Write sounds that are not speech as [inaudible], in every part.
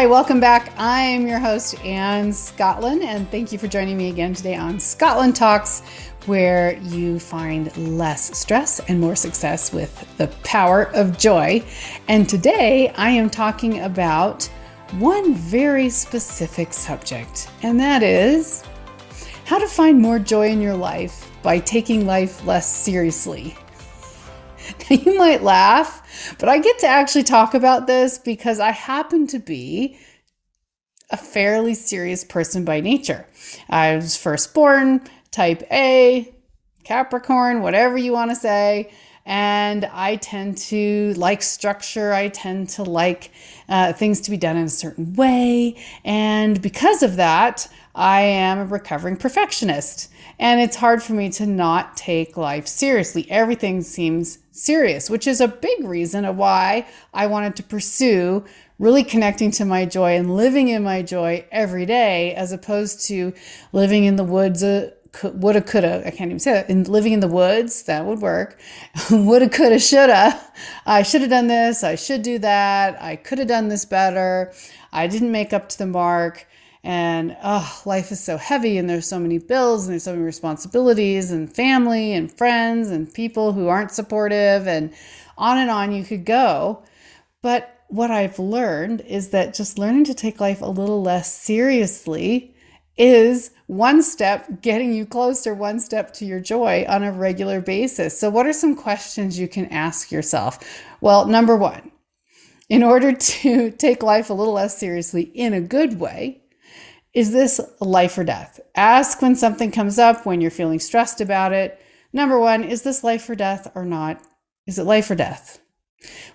Hi, welcome back. I'm your host, Anne Scottlin, and thank you for joining me again today on Scottlin Talks, where you find less stress and more success with the power of joy. And today I am talking about one very specific subject, and that is how to find more joy in your life by taking life less seriously. [laughs] You might laugh, but I get to actually talk about this because I happen to be a fairly serious person by nature. I was first born type A, Capricorn, whatever you want to say. And I tend to like structure. I tend to like uh, things to be done in a certain way. And because of that, I am a recovering perfectionist. And it's hard for me to not take life seriously. Everything seems serious, which is a big reason of why I wanted to pursue really connecting to my joy and living in my joy every day, as opposed to living in the woods. Uh, woulda, coulda, I can't even say that. In living in the woods, that would work. [laughs] woulda, coulda, shoulda. I should have done this. I should do that. I could have done this better. I didn't make up to the mark and oh life is so heavy and there's so many bills and there's so many responsibilities and family and friends and people who aren't supportive and on and on you could go. But what i've learned is that just learning to take life a little less seriously is one step getting you closer one step to your joy on a regular basis. So what are some questions you can ask yourself? Well number 1 in order to [laughs] take life a little less seriously in a good way is this life or death? Ask when something comes up, when you're feeling stressed about it. Number one, is this life or death or not? Is it life or death?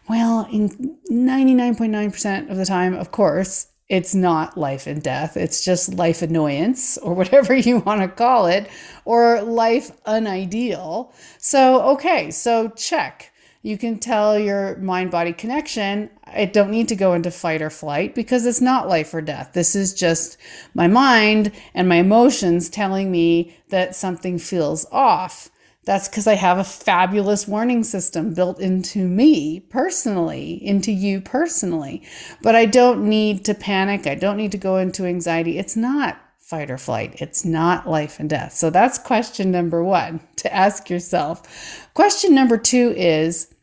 Well, in 99.9% of the time, of course, it's not life and death. It's just life annoyance or [laughs] whatever you want to call it, or life unideal. So, okay, so check you can tell your mind body connection, I don't need to go into fight or flight because it's not life or death. This is just my mind and my emotions telling me that something feels off. That's because I have a fabulous warning system built into me personally, into you personally. But I don't need to panic. I don't need to go into anxiety. It's not fight or flight. It's not life and death. So that's question number one to ask yourself. Question number two is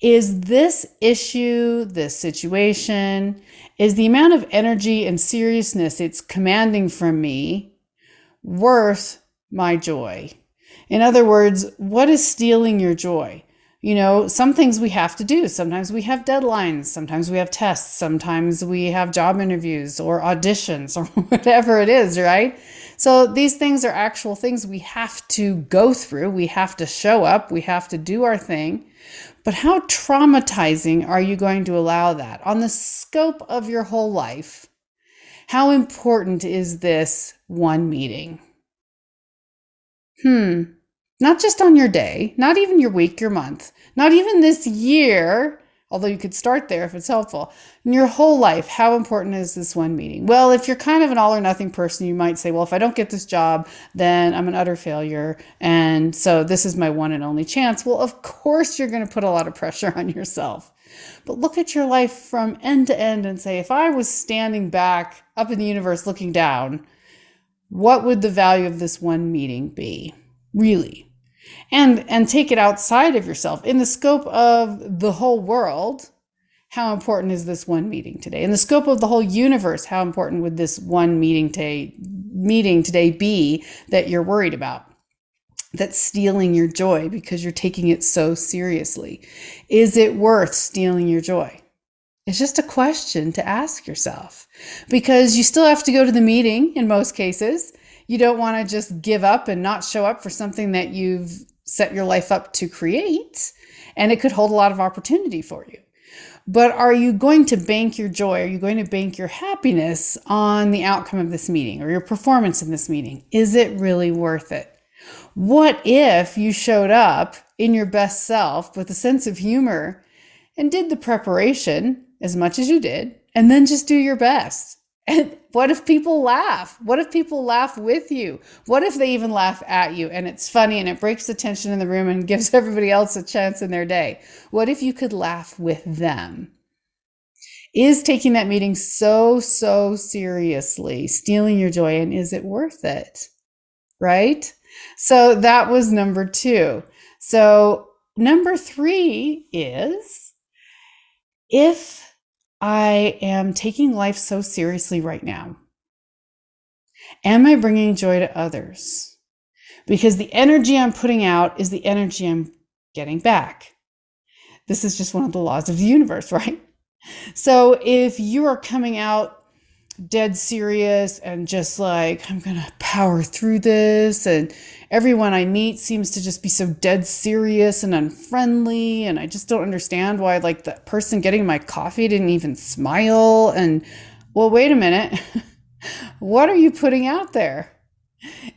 is this issue, this situation, is the amount of energy and seriousness it's commanding from me worth my joy? In other words, what is stealing your joy? You know, some things we have to do. Sometimes we have deadlines. Sometimes we have tests. Sometimes we have job interviews or auditions or [laughs] whatever it is, right? So these things are actual things we have to go through. We have to show up. We have to do our thing. But how traumatizing are you going to allow that? On the scope of your whole life, how important is this one meeting? Hmm. Not just on your day, not even your week, your month, not even this year, although you could start there if it's helpful. In your whole life, how important is this one meeting? Well, if you're kind of an all or nothing person, you might say, well, if I don't get this job, then I'm an utter failure. And so this is my one and only chance. Well, of course, you're going to put a lot of pressure [laughs] on yourself. But look at your life from end to end and say, if I was standing back up in the universe looking down, what would the value of this one meeting be? Really? And and take it outside of yourself. In the scope of the whole world how important is this one meeting today? In the scope of the whole universe how important would this one meeting today meeting today be that you're worried about? That's stealing your joy because you're taking it so seriously. Is it worth stealing your joy? It's just a question to ask yourself. Because you still have to go to the meeting in most cases you don't want to just give up and not show up for something that you've set your life up to create, and it could hold a lot of opportunity for you. But are you going to bank your joy? Are you going to bank your happiness on the outcome of this meeting or your performance in this meeting? Is it really worth it? What if you showed up in your best self with a sense of humor and did the preparation as much as you did, and then just do your best? And what if people laugh? What if people laugh with you? What if they even laugh at you and it's funny and it breaks the tension in the room and [laughs] gives everybody else a chance in their day? What if you could laugh with them? Is taking that meeting so, so seriously stealing your joy and is it worth it? Right? So that was number two. So number three is if I am taking life so seriously right now, am I bringing joy to others? Because the energy I'm putting out is the energy I'm getting back. This is just one of the laws of the universe, [laughs] right? So if you are coming out dead serious and just like, I'm going to power through this, and everyone I meet seems to just be so dead serious and unfriendly, and I just don't understand why, like, the person getting my coffee didn't even smile. And well, wait a minute. [laughs] what are you putting out there?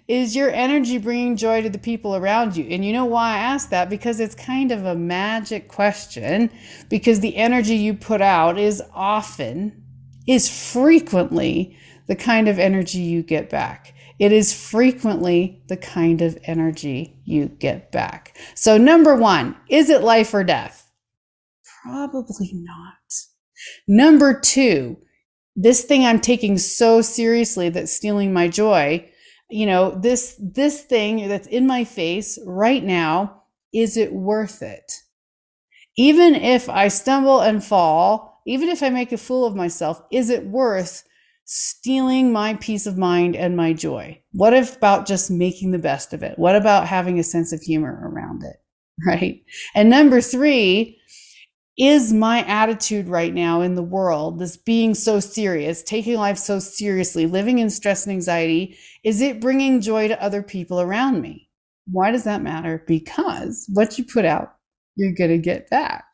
Is your energy bringing joy to the people around you? And you know why I ask that? Because it's kind of a magic question, because the energy you put out is often, is frequently the kind of energy you get back. It is frequently the kind of energy you get back. So, number one, is it life or death? Probably not. Number two, this thing I'm taking so seriously that's stealing my joy you know this this thing that's in my face right now is it worth it even if i stumble and fall even if i make a fool of myself is it worth stealing my peace of mind and my joy what about just making the best of it what about having a sense of humor around it [laughs] right and number 3 is my attitude right now in the world, this being so serious, taking life so seriously, living in stress and anxiety, is it bringing joy to other people around me? Why does that matter? Because what you put out, you're going to get back.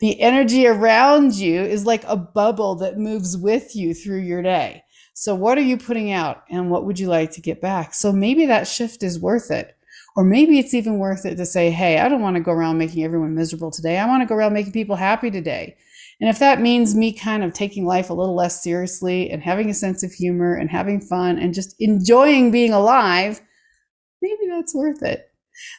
The energy around you is like a bubble that moves with you through your day. So, what are you putting out and what would you like to get back? So, maybe that shift is worth it. Or maybe it's even worth it to say, hey, I don't want to go around making everyone miserable today. I want to go around making people happy today. And if that means me kind of taking life a little less seriously and having a sense of humor and having fun and just enjoying being alive, maybe that's worth it.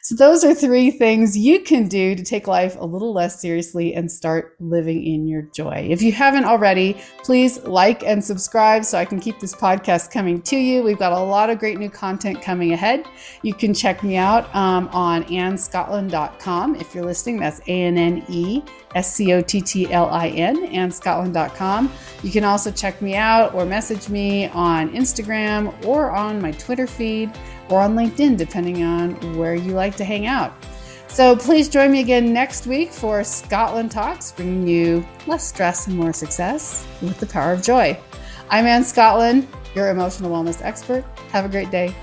So, those are three things you can do to take life a little less seriously and start living in your joy. If you haven't already, please like and subscribe so I can keep this podcast coming to you. We've got a lot of great new content coming ahead. You can check me out um, on annescottlin.com. If you're listening, that's A N N E S C O T T L I N, annescottlin.com. You can also check me out or message me on Instagram or on my Twitter feed or on LinkedIn, depending on where you like to hang out. So please join me again next week for Scottlin Talks, bringing you less stress and more success with the power of joy. I'm Anne Scottlin, your emotional wellness expert. Have a great day.